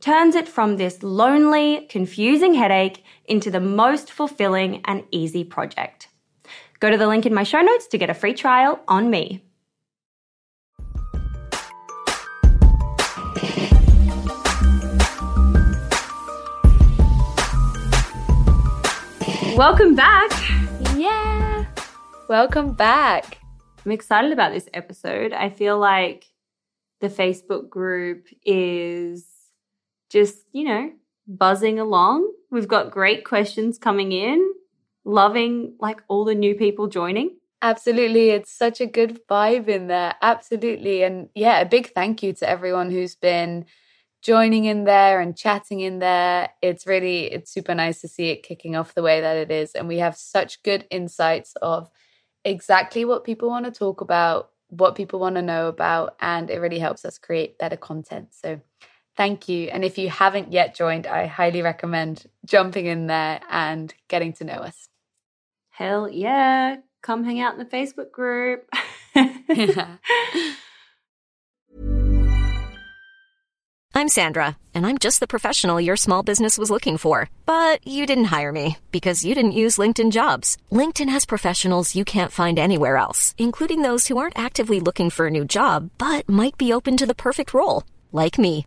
turns it from this lonely, confusing headache into the most fulfilling and easy project. Go to the link in my show notes to get a free trial on me. Welcome back. Yeah. Welcome back. I'm excited about this episode. I feel like the Facebook group is just, you know, buzzing along. We've got great questions coming in. Loving like all the new people joining. Absolutely. It's such a good vibe in there. Absolutely. And yeah, a big thank you to everyone who's been joining in there and chatting in there. It's really it's super nice to see it kicking off the way that it is and we have such good insights of exactly what people want to talk about, what people want to know about and it really helps us create better content. So Thank you. And if you haven't yet joined, I highly recommend jumping in there and getting to know us. Hell yeah. Come hang out in the Facebook group. I'm Sandra, and I'm just the professional your small business was looking for. But you didn't hire me because you didn't use LinkedIn jobs. LinkedIn has professionals you can't find anywhere else, including those who aren't actively looking for a new job but might be open to the perfect role, like me.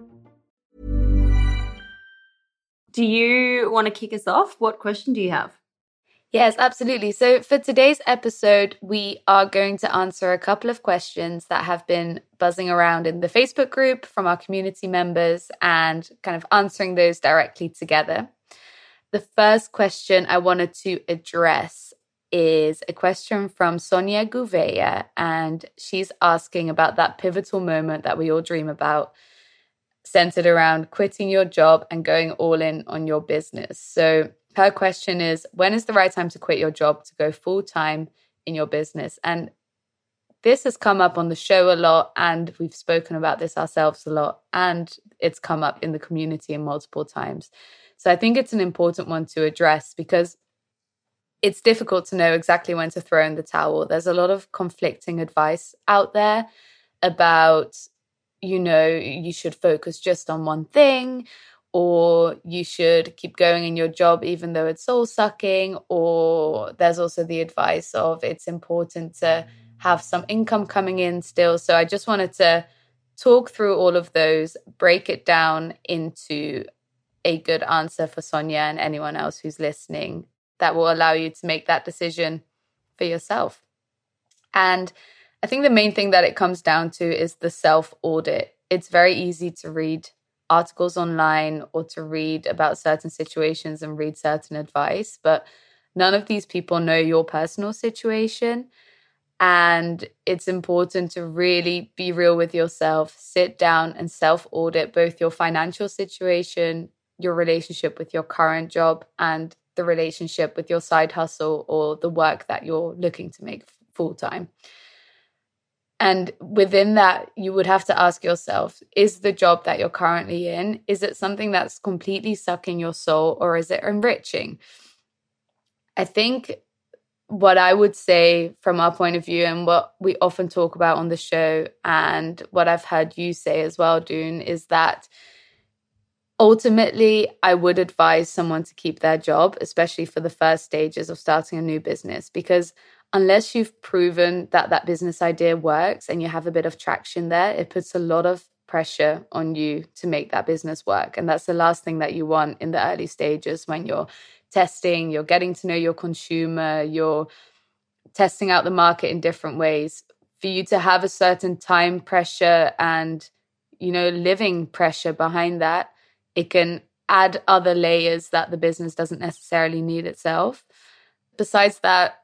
Do you want to kick us off? What question do you have? Yes, absolutely. So, for today's episode, we are going to answer a couple of questions that have been buzzing around in the Facebook group from our community members and kind of answering those directly together. The first question I wanted to address is a question from Sonia Gouveia, and she's asking about that pivotal moment that we all dream about, centered around quitting your job and going all in on your business. So, her question is When is the right time to quit your job to go full time in your business? And this has come up on the show a lot, and we've spoken about this ourselves a lot, and it's come up in the community in multiple times. So I think it's an important one to address because it's difficult to know exactly when to throw in the towel. There's a lot of conflicting advice out there about, you know, you should focus just on one thing, or you should keep going in your job even though it's soul sucking, or there's also the advice of it's important to have some income coming in still. So I just wanted to talk through all of those, break it down into a good answer for Sonia and anyone else who's listening that will allow you to make that decision for yourself. And I think the main thing that it comes down to is the self audit. It's very easy to read articles online or to read about certain situations and read certain advice, but none of these people know your personal situation. And it's important to really be real with yourself, sit down and self audit both your financial situation, your relationship with your current job and the relationship with your side hustle or the work that you're looking to make full time. And within that, you would have to ask yourself is the job that you're currently in, is it something that's completely sucking your soul or is it enriching? I think what I would say from our point of view and what we often talk about on the show and what I've heard you say as well, Doone, is that ultimately, I would advise someone to keep their job, especially for the first stages of starting a new business, because unless you've proven that that business idea works and you have a bit of traction there, it puts a lot of pressure on you to make that business work. And that's the last thing that you want in the early stages when you're testing, you're getting to know your consumer, you're testing out the market in different ways. For you to have a certain time pressure and, you know, living pressure behind that, it can add other layers that the business doesn't necessarily need itself. Besides that,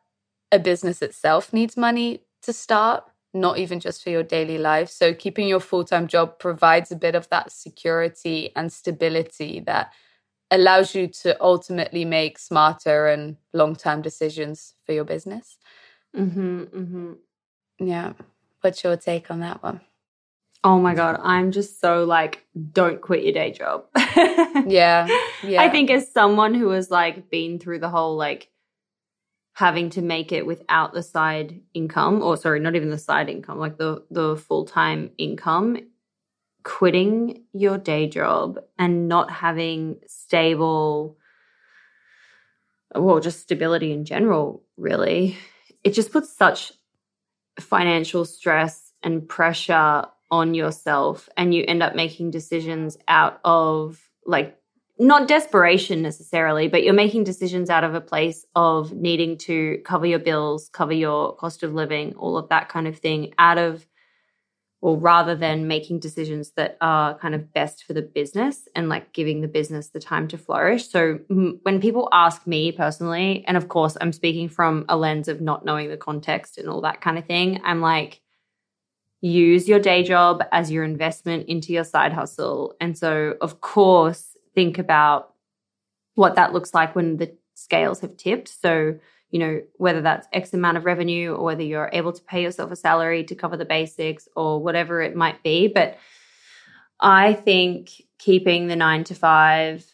a business itself needs money to start, not even just for your daily life. So, keeping your full time job provides a bit of that security and stability that allows you to ultimately make smarter and long term decisions for your business. Mm-hmm, mm-hmm. Yeah. What's your take on that one? Oh my God, I'm just so like, don't quit your day job. yeah. Yeah. I think as someone who has like been through the whole like having to make it without the side income, or sorry, not even the side income, like the the full-time income, quitting your day job and not having stable well, just stability in general, really. It just puts such financial stress and pressure on yourself and you end up making decisions out of like not desperation necessarily, but you're making decisions out of a place of needing to cover your bills, cover your cost of living, all of that kind of thing out of, or rather than making decisions that are kind of best for the business and like giving the business the time to flourish. So when people ask me personally, and of course I'm speaking from a lens of not knowing the context and all that kind of thing, I'm like, use your day job as your investment into your side hustle. And so, of course, think about what that looks like when the scales have tipped. So, you know, whether that's X amount of revenue or whether you're able to pay yourself a salary to cover the basics or whatever it might be. But I think keeping the nine to five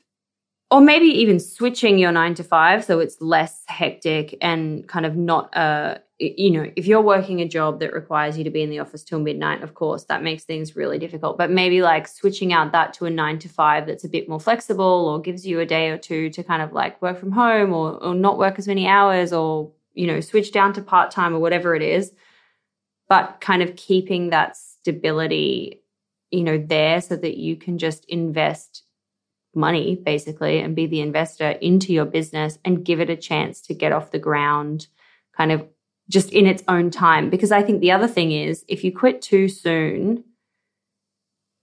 or maybe even switching your nine to five so it's less hectic and kind of not a you know if you're working a job that requires you to be in the office till midnight of course that makes things really difficult. But maybe like switching out that to a nine to five that's a bit more flexible or gives you a day or two to kind of like work from home or, or not work as many hours or you know, switch down to part time or whatever it is, but kind of keeping that stability, you know, there so that you can just invest money basically and be the investor into your business and give it a chance to get off the ground kind of just in its own time. Because I think the other thing is if you quit too soon,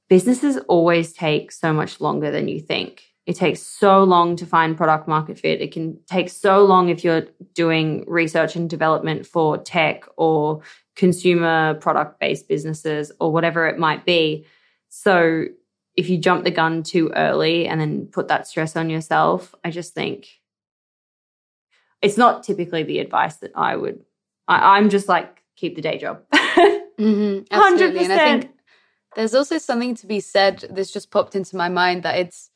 businesses always take so much longer than you think. It takes so long to find product market fit. It can take so long if you're doing research and development for tech or consumer product based businesses or whatever it might be. So if you jump the gun too early and then put that stress on yourself, I just think it's not typically the advice that I would. I, am just like keep the day job. mm-hmm, absolutely, 100%. and I think there's also something to be said. This just popped into my mind that it's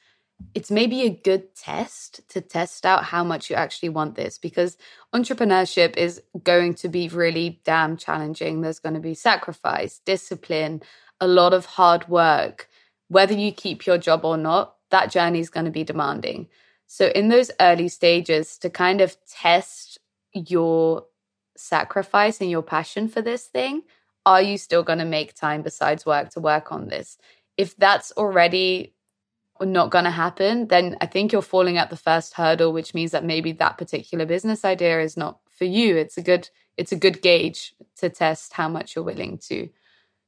it's maybe a good test to test out how much you actually want this because entrepreneurship is going to be really damn challenging. There's going to be sacrifice, discipline, a lot of hard work. Whether you keep your job or not, that journey is going to be demanding. So, in those early stages, to kind of test your sacrifice and your passion for this thing, are you still going to make time besides work to work on this? If that's already not going to happen, then I think you're falling at the first hurdle, which means that maybe that particular business idea is not for you. It's a good it's a good gauge to test how much you're willing to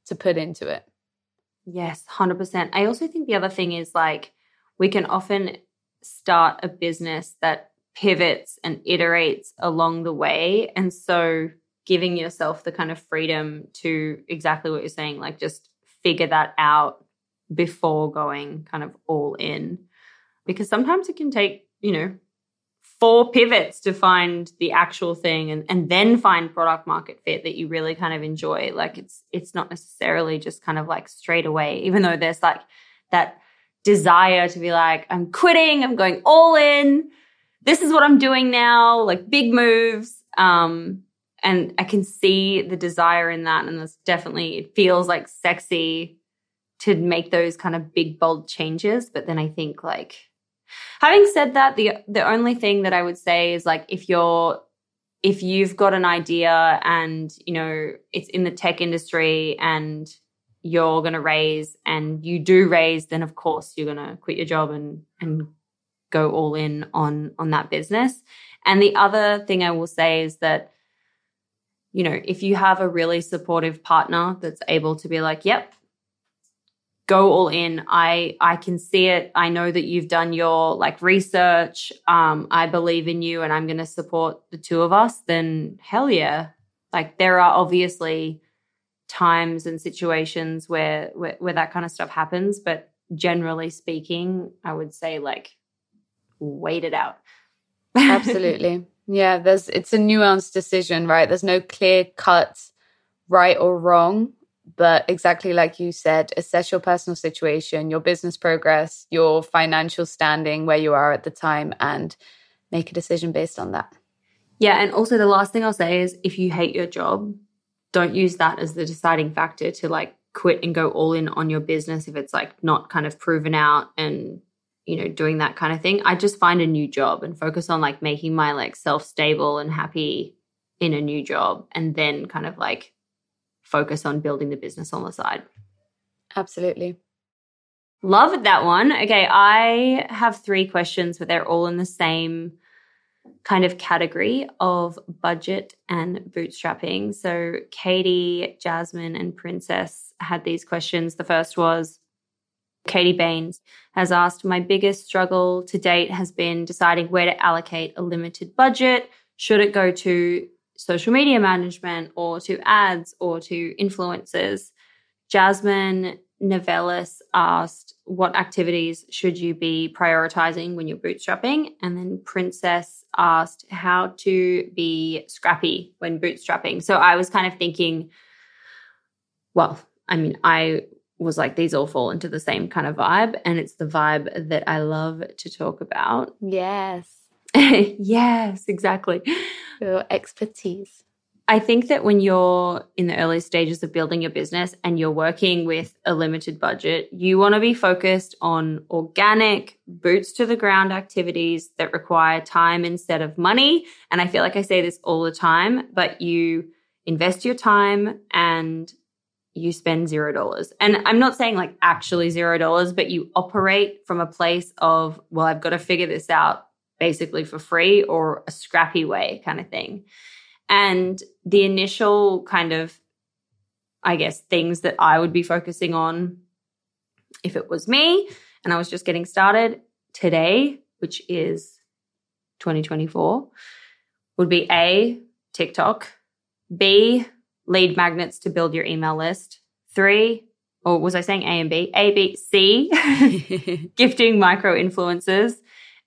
to put into it. Yes, 100%. I also think the other thing is like we can often start a business that pivots and iterates along the way. And so giving yourself the kind of freedom to exactly what you're saying, like just figure that out before going kind of all in. Because sometimes it can take, you know, four pivots to find the actual thing and, and then find product market fit that you really kind of enjoy. Like it's it's not necessarily just kind of like straight away, even though there's like that desire to be like, I'm quitting, I'm going all in. This is what I'm doing now, like big moves. Um, and I can see the desire in that. And it's definitely, it feels like sexy to make those kind of big bold changes but then i think like having said that the the only thing that i would say is like if you're if you've got an idea and you know it's in the tech industry and you're going to raise and you do raise then of course you're going to quit your job and and go all in on on that business and the other thing i will say is that you know if you have a really supportive partner that's able to be like yep go all in. I I can see it. I know that you've done your like research. Um, I believe in you and I'm going to support the two of us. Then hell yeah. Like there are obviously times and situations where, where where that kind of stuff happens, but generally speaking, I would say like wait it out. Absolutely. Yeah, there's it's a nuanced decision, right? There's no clear cut right or wrong but exactly like you said, assess your personal situation, your business progress, your financial standing, where you are at the time, and make a decision based on that. Yeah. And also, the last thing I'll say is if you hate your job, don't use that as the deciding factor to like quit and go all in on your business if it's like not kind of proven out and you know doing that kind of thing i just find a new job and focus on like making my like self stable and happy in a new job and then kind of like focus on building the business on the side. Absolutely. Love that one. Okay, I have three questions, but they're all in the same kind of category of budget and bootstrapping. So, Katie, Jasmine, and Princess had these questions. The first was Katie Baines has asked My biggest struggle to date has been deciding where to allocate a limited budget. Should it go to social media management or to ads or to influencers. Jasmine Novellis asked, What activities should you be prioritizing when you're bootstrapping? And then Princess asked, How to be scrappy when bootstrapping. So I was kind of thinking, well, I mean, I was like, these all fall into the same kind of vibe. And it's the vibe that I love to talk about. Yes. yes, exactly. Your expertise. I think that when you're in the early stages of building your business and you're working with a limited budget, you want to be focused on organic, boots to the ground activities that require time instead of money. And I feel like I say this all the time, but you invest your time and you spend zero dollars. And I'm not saying like actually zero dollars, but you operate from a place of, well, I've got to figure this out basically for free or a scrappy way kind of thing. And the initial kind of, I guess, things that I would be focusing on if it was me and I was just getting started today, which is 2024, would be A, TikTok, B, lead magnets to build your email list, three, or was I saying A and B? A, B, C, gifting micro influencers,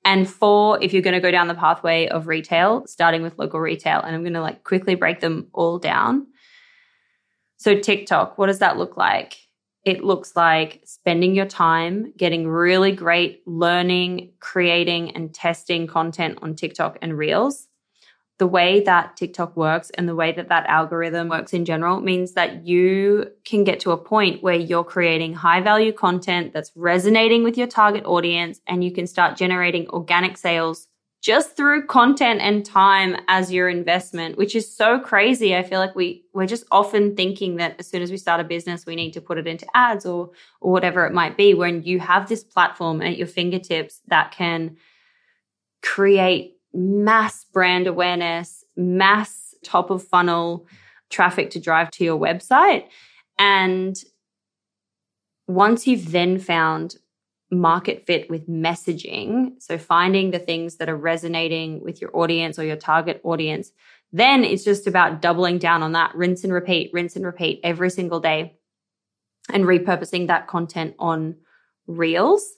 and four, if you're going to go down the pathway of retail, starting with local retail. And I'm going to like quickly break them all down. So, TikTok, what does that look like? It looks like spending your time getting really great learning, creating, and testing content on TikTok and Reels the way that TikTok works and the way that that algorithm works in general means that you can get to a point where you're creating high value content that's resonating with your target audience and you can start generating organic sales just through content and time as your investment which is so crazy. I feel like we we're just often thinking that as soon as we start a business we need to put it into ads or or whatever it might be when you have this platform at your fingertips that can create mass brand awareness, mass top of funnel traffic to drive to your website. And once you've then found market fit with messaging, so finding the things that are resonating with your audience or your target audience, then it's just about doubling down on that, rinse and repeat, rinse and repeat every single day, and repurposing that content on reels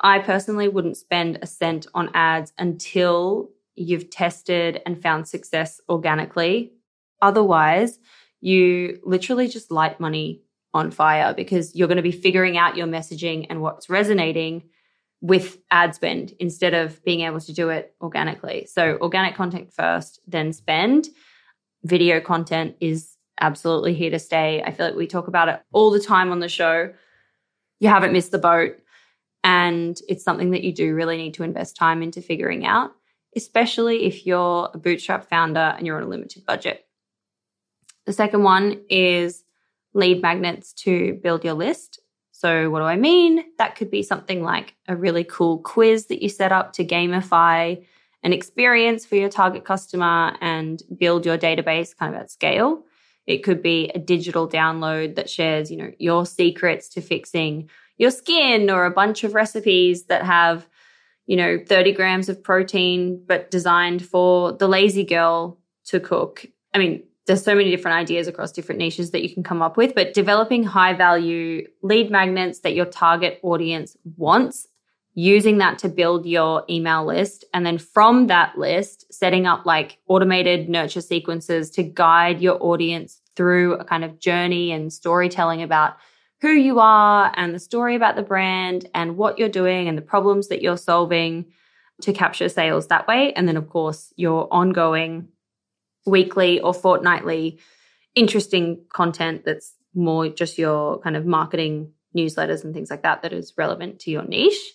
I personally wouldn't spend a cent on ads until you've tested and found success organically. Otherwise, you literally just light money on fire because you're going to be figuring out your messaging and what's resonating with ad spend instead of being able to do it organically. So, organic content first, then spend. Video content is absolutely here to stay. I feel like we talk about it all the time on the show. You haven't missed the boat. And it's something that you do really need to invest time into figuring out, especially if you're a bootstrap founder and you're on a limited budget. The second one is lead magnets to build your list. So, what do I mean? That could be something like a really cool quiz that you set up to gamify an experience for your target customer and build your database kind of at scale. It could be a digital download that shares, you know, your secrets to fixing your skin or a bunch of recipes that have, you know, 30 grams of protein, but designed for the lazy girl to cook. I mean, there's so many different ideas across different niches that you can come up with, but developing high value lead magnets that your target audience wants, using that to build your email list. And then from that list, setting up like automated nurture sequences to guide your audience through a kind of journey and storytelling about who you are and the story about the brand and what you're doing and the problems that you're solving to capture sales that way. And then, of course, your ongoing weekly or fortnightly interesting content that's more just your kind of marketing newsletters and things like that that is relevant to your niche.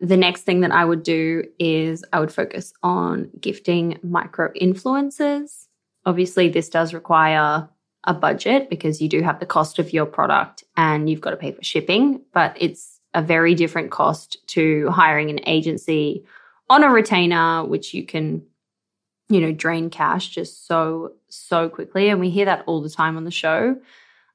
The next thing that I would do is I would focus on gifting micro influencers. Obviously, this does require a budget because you do have the cost of your product and you've got to pay for shipping, but it's a very different cost to hiring an agency on a retainer, which you can, you know, drain cash just so, so quickly. And we hear that all the time on the show.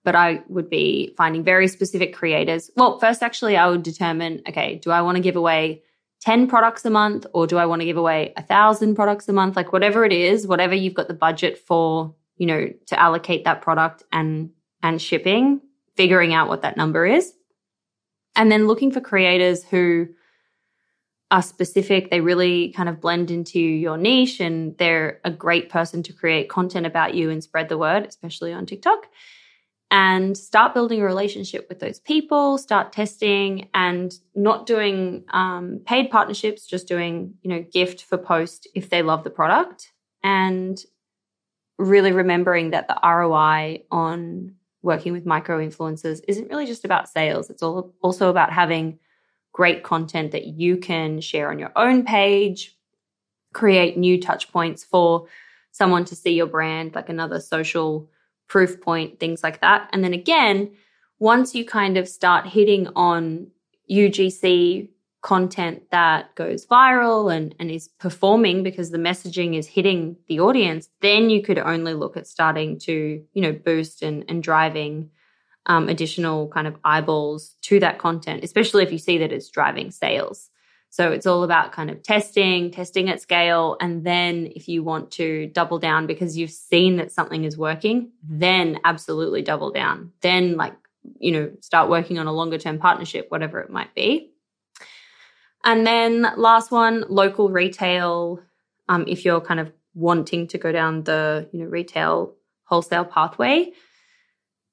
But I would be finding very specific creators. Well, first, actually, I would determine okay, do I want to give away 10 products a month or do I want to give away a thousand products a month? Like, whatever it is, whatever you've got the budget for you know, to allocate that product and and shipping, figuring out what that number is. And then looking for creators who are specific, they really kind of blend into your niche and they're a great person to create content about you and spread the word, especially on TikTok. And start building a relationship with those people, start testing and not doing um, paid partnerships, just doing, you know, gift for post if they love the product. And really remembering that the ROI on working with micro influencers isn't really just about sales. It's all also about having great content that you can share on your own page, create new touch points for someone to see your brand, like another social proof point, things like that. And then again, once you kind of start hitting on UGC content that goes viral and, and is performing because the messaging is hitting the audience, then you could only look at starting to, you know, boost and, and driving um, additional kind of eyeballs to that content, especially if you see that it's driving sales. So it's all about kind of testing, testing at scale. And then if you want to double down because you've seen that something is working, then absolutely double down. Then, like, you know, start working on a longer term partnership, whatever it might be. And then last one, local retail. Um, if you're kind of wanting to go down the, you know, retail wholesale pathway,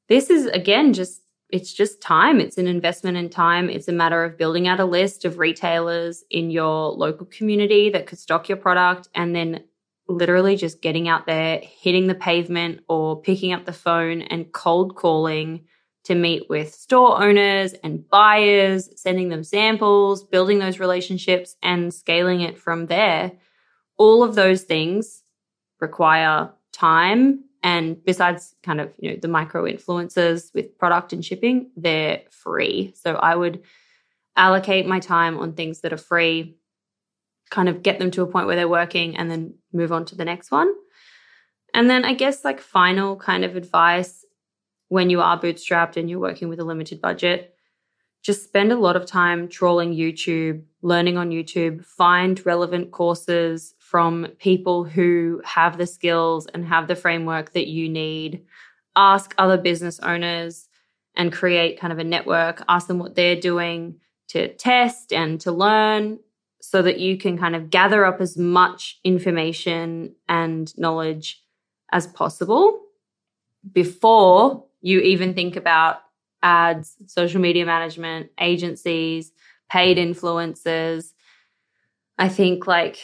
this is again just it's just time. It's an investment in time. It's a matter of building out a list of retailers in your local community that could stock your product and then literally just getting out there, hitting the pavement or picking up the phone and cold calling to meet with store owners and buyers, sending them samples, building those relationships and scaling it from there. All of those things require time. And besides kind of, you know, the micro influencers with product and shipping, they're free. So I would allocate my time on things that are free, kind of get them to a point where they're working and then move on to the next one. And then I guess like final kind of advice when you are bootstrapped and you're working with a limited budget, just spend a lot of time trawling YouTube, learning on YouTube, find relevant courses from people who have the skills and have the framework that you need. Ask other business owners and create kind of a network. Ask them what they're doing to test and to learn so that you can kind of gather up as much information and knowledge as possible before you even think about ads, social media management, agencies, paid influencers. I think like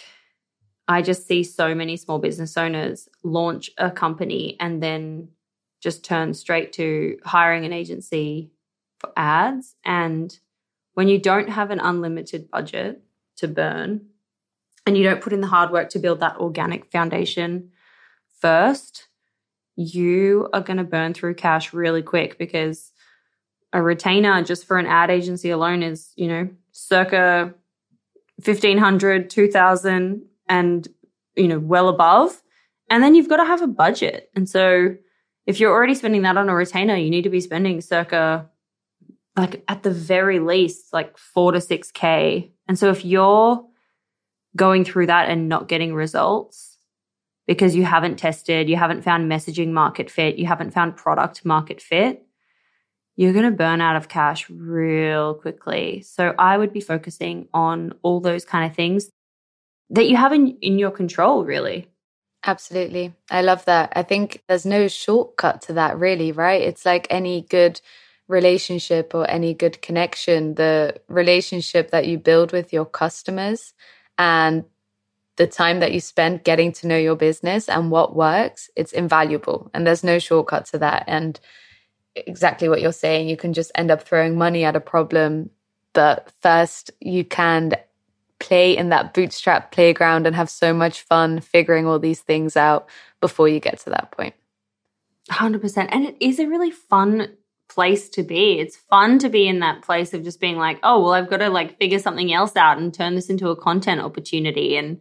I just see so many small business owners launch a company and then just turn straight to hiring an agency for ads. And when you don't have an unlimited budget to burn and you don't put in the hard work to build that organic foundation first, you are going to burn through cash really quick because a retainer just for an ad agency alone is, you know, circa 1500, 2000 and, you know, well above. And then you've got to have a budget. And so if you're already spending that on a retainer, you need to be spending circa like at the very least like 4 to 6k. And so if you're going through that and not getting results, because you haven't tested, you haven't found messaging market fit, you haven't found product market fit, you're going to burn out of cash real quickly. So I would be focusing on all those kind of things that you have in, in your control, really. Absolutely. I love that. I think there's no shortcut to that, really, right? It's like any good relationship or any good connection, the relationship that you build with your customers and the time that you spend getting to know your business and what works, it's invaluable. And there's no shortcut to that. And exactly what you're saying, you can just end up throwing money at a problem. But first, you can play in that bootstrap playground and have so much fun figuring all these things out before you get to that point. 100%. And it is a really fun place to be. It's fun to be in that place of just being like, oh, well, I've got to like figure something else out and turn this into a content opportunity. And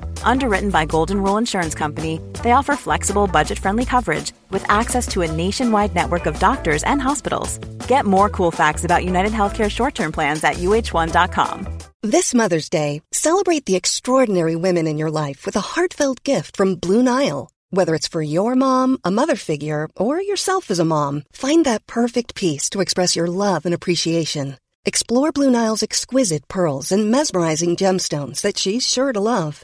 Underwritten by Golden Rule Insurance Company, they offer flexible, budget friendly coverage with access to a nationwide network of doctors and hospitals. Get more cool facts about United Healthcare short term plans at uh1.com. This Mother's Day, celebrate the extraordinary women in your life with a heartfelt gift from Blue Nile. Whether it's for your mom, a mother figure, or yourself as a mom, find that perfect piece to express your love and appreciation. Explore Blue Nile's exquisite pearls and mesmerizing gemstones that she's sure to love.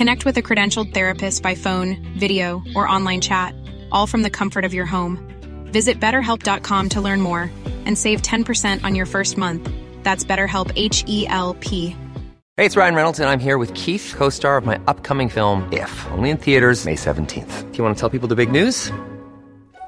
Connect with a credentialed therapist by phone, video, or online chat, all from the comfort of your home. Visit betterhelp.com to learn more and save 10% on your first month. That's BetterHelp H E L P. Hey, it's Ryan Reynolds, and I'm here with Keith, co star of my upcoming film, If, only in theaters, May 17th. Do you want to tell people the big news?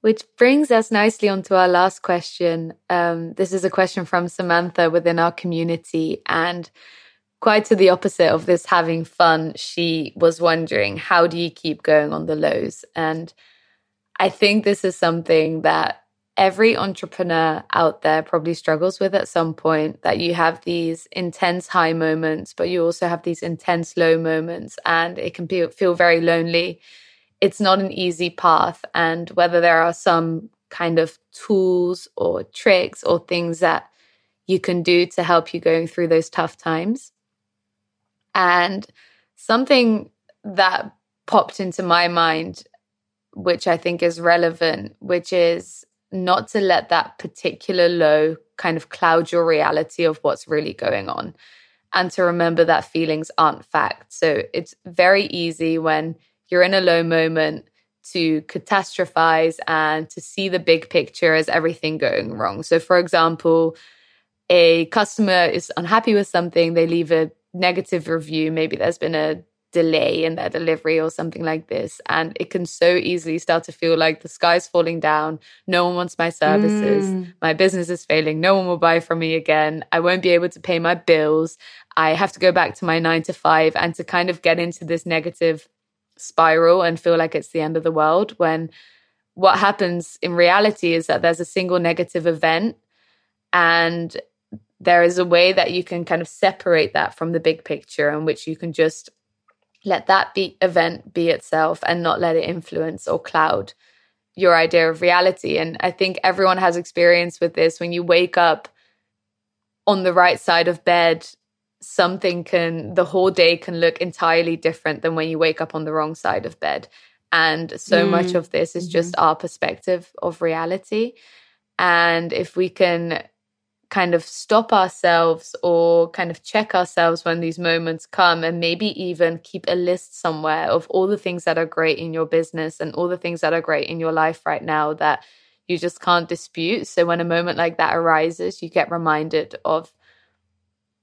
Which brings us nicely onto our last question. Um, this is a question from Samantha within our community. And quite to the opposite of this having fun, she was wondering, how do you keep going on the lows? And I think this is something that every entrepreneur out there probably struggles with at some point that you have these intense high moments, but you also have these intense low moments, and it can be, feel very lonely it's not an easy path. And whether there are some kind of tools or tricks or things that you can do to help you going through those tough times. And something that popped into my mind, which I think is relevant, which is not to let that particular low kind of cloud your reality of what's really going on. And to remember that feelings aren't fact. So it's very easy when you're in a low moment to catastrophize and to see the big picture as everything going wrong. So, for example, a customer is unhappy with something, they leave a negative review. Maybe there's been a delay in their delivery or something like this. And it can so easily start to feel like the sky's falling down. No one wants my services. Mm. My business is failing. No one will buy from me again. I won't be able to pay my bills. I have to go back to my nine to five and to kind of get into this negative spiral and feel like it's the end of the world when what happens in reality is that there's a single negative event and there is a way that you can kind of separate that from the big picture in which you can just let that be event be itself and not let it influence or cloud your idea of reality. And i think everyone has experience with this. When you wake up on the right side of bed something can the whole day can look entirely different than when you wake up on the wrong side of bed and so mm. much of this is mm-hmm. just our perspective of reality and if we can kind of stop ourselves or kind of check ourselves when these moments come and maybe even keep a list somewhere of all the things that are great in your business and all the things that are great in your life right now that you just can't dispute so when a moment like that arises you get reminded of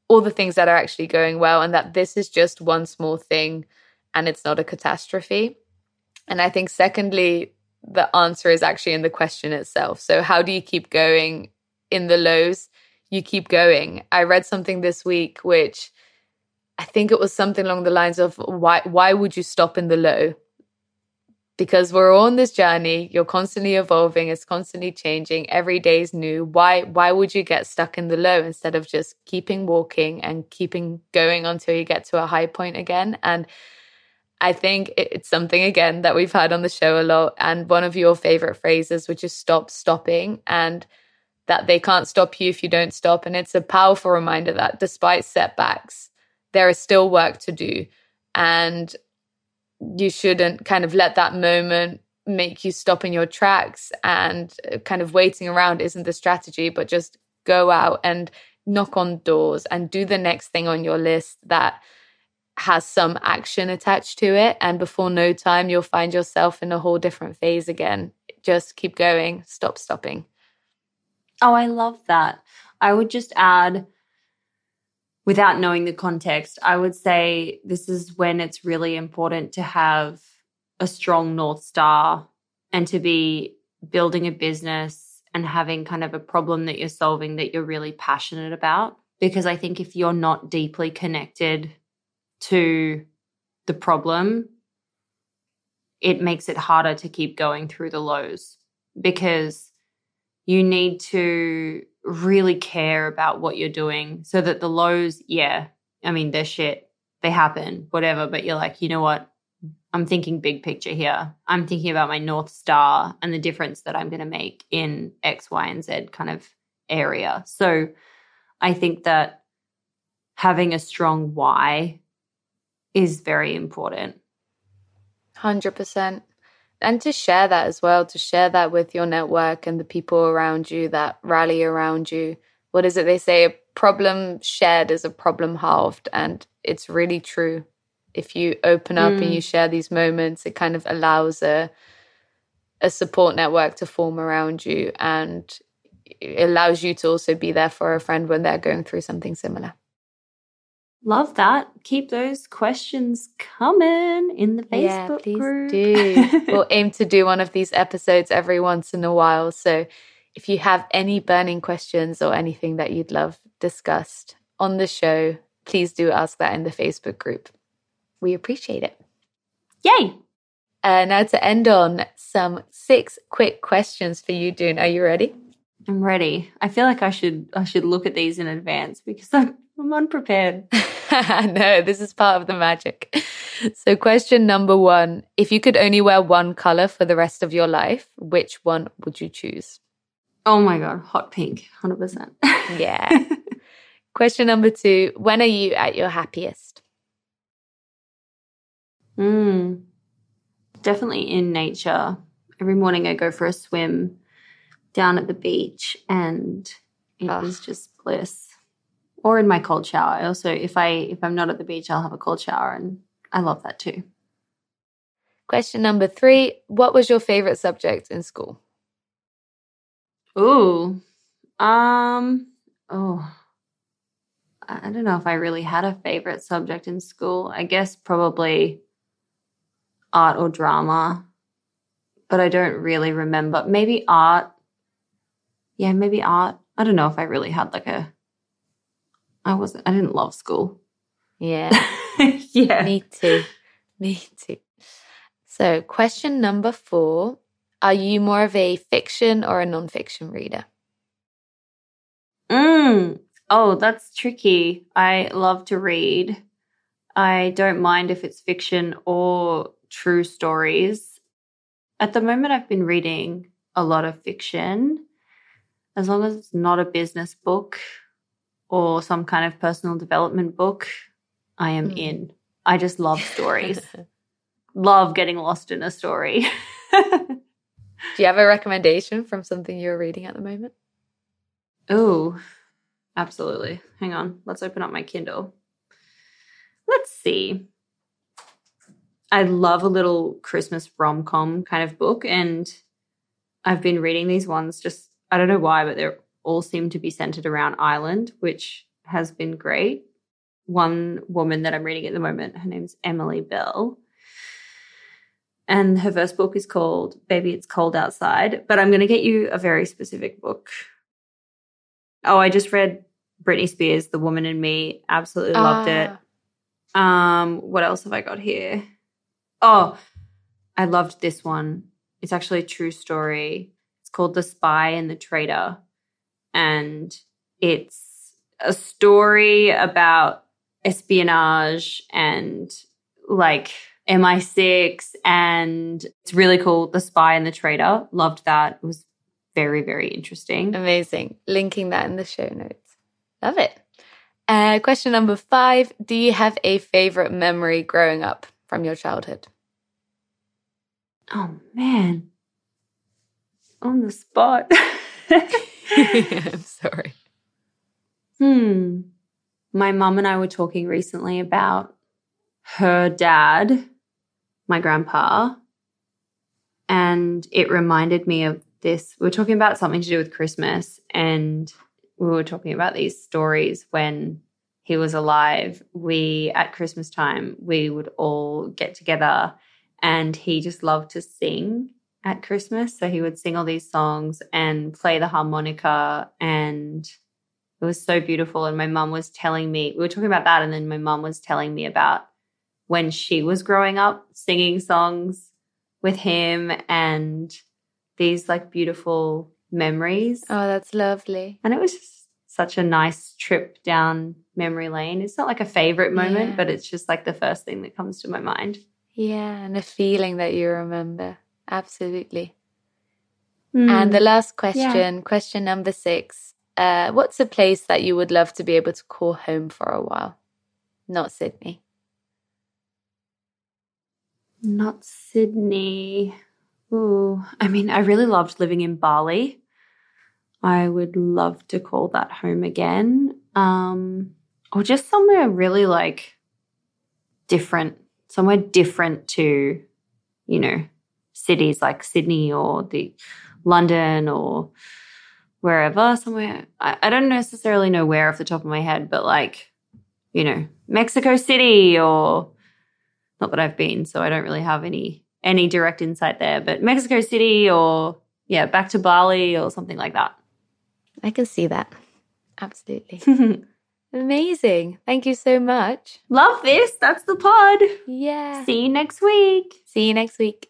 all the things that are actually going well and that this is just one small thing and it's not a catastrophe. And I think, secondly, the answer is actually in the question itself. So, how do you keep going in the lows? You keep going. I read something this week which I think it was something along the lines of why why would you stop in the low? Because we're on this journey you're constantly evolving it's constantly changing every day is new why why would you get stuck in the low instead of just keeping walking and keeping going until you get to a high point again and i think it's something again that we've had on the show a lot and one of your favorite phrases which is stop stopping and that they can't stop you if you don't stop. And it's a powerful reminder that despite setbacks, there is still work to do. And you shouldn't kind of let that moment make you stop in your tracks and uh, kind of waiting around isn't the strategy, but just go out and knock on doors and do the next thing on your list that has some action attached to it. And before no time, you'll find yourself in a whole different phase again. Just keep going, stop stopping. Oh, I love that. I would just add, without knowing the context, I would say this is when it's really important to have a strong North Star and to be building a business and having kind of a problem that you're solving that you're really passionate about. Because I think if you're not deeply connected to the problem, it makes it harder to keep going through the lows because you need to really care about what you're doing so that the lows, yeah, I mean, they're shit, they happen, whatever, but you're like, you know what? I'm thinking big picture here. I'm thinking about my North Star and the difference that I'm going to make in X, Y, and Z kind of area. So I think that having a strong why is very important. 100%. And to share that as well, to share that with your network and the people around you that rally around you. What is it they say? A problem shared is a problem halved. And it's really true if you open up mm. and you mm. share these moments, it kind of allows a a support network to form around you and it allows you to also be there for a friend when they're going through something similar. Love that. Keep those questions coming in the Facebook yeah, please group. do. we'll aim to do one of these episodes every once in a while. So if you have any burning questions or anything that you'd love discussed on the show, please do ask that in the Facebook group we appreciate it. Yay! Uh, now to end on some six quick questions for you, Doone. Are you ready? I'm ready. I feel like I should I should look at these in advance because I'm, I'm unprepared. no, this is part of the magic. So, question number one: If you could only wear one color for the rest of your life, which one would you choose? Oh my god, hot pink, hundred percent. Yeah. question number two: When are you at your happiest? Mm, definitely in nature. Every morning I go for a swim down at the beach and it Ugh. is just bliss. Or in my cold shower. I also if I if I'm not at the beach, I'll have a cold shower and I love that too. Question number 3, what was your favorite subject in school? Ooh. Um oh I don't know if I really had a favorite subject in school. I guess probably art or drama, but I don't really remember. Maybe art. Yeah, maybe art. I don't know if I really had like a. I wasn't. I didn't love school. Yeah. yeah. Me too. Me too. So, question number four Are you more of a fiction or a nonfiction reader? Mm. Oh, that's tricky. I love to read. I don't mind if it's fiction or true stories. At the moment, I've been reading a lot of fiction. As long as it's not a business book or some kind of personal development book, I am mm. in. I just love stories. love getting lost in a story. Do you have a recommendation from something you're reading at the moment? Oh, absolutely. Hang on. Let's open up my Kindle. Let's see. I love a little Christmas rom com kind of book. And I've been reading these ones just, I don't know why, but they all seem to be centered around Ireland, which has been great. One woman that I'm reading at the moment, her name's Emily Bell. And her first book is called Baby It's Cold Outside. But I'm going to get you a very specific book. Oh, I just read Britney Spears, The Woman in Me. Absolutely loved it. Ah. Um, what else have I got here? Oh, I loved this one. It's actually a true story. It's called The Spy and the Traitor. And it's a story about espionage and like MI6 and it's really cool. The Spy and the Traitor. Loved that. It was very, very interesting. Amazing. Linking that in the show notes. Love it. Uh, question number five Do you have a favorite memory growing up from your childhood? Oh, man. On the spot. I'm sorry. Hmm. My mum and I were talking recently about her dad, my grandpa, and it reminded me of this. We were talking about something to do with Christmas, and we were talking about these stories when he was alive. We, at Christmas time, we would all get together, and he just loved to sing at Christmas. So he would sing all these songs and play the harmonica, and it was so beautiful. And my mum was telling me, we were talking about that, and then my mum was telling me about when she was growing up singing songs with him and these like beautiful memories. Oh, that's lovely. And it was just such a nice trip down memory lane. It's not like a favorite moment, Yeah. but it's just like the first thing that comes to my mind. Yeah, and a feeling that you remember. Absolutely. Mm. And the last question, question number six. Uh, what's a place that you would love to be able to call home for a while? Not Sydney. Not Sydney. Ooh, I mean, I really loved living in Bali. I would love to call that home again. Um, or just somewhere really like different, somewhere different to, you know, cities like Sydney or the London or wherever, somewhere. I, I don't necessarily know where off the top of my head, but like, you know, Mexico City or not that I've been, so I don't really have any any direct insight there, but Mexico City or yeah, back to Bali or something like that. I can see that. Absolutely. Amazing. Thank you so much. Love this. That's the pod. Yeah. See you next week. See you next week.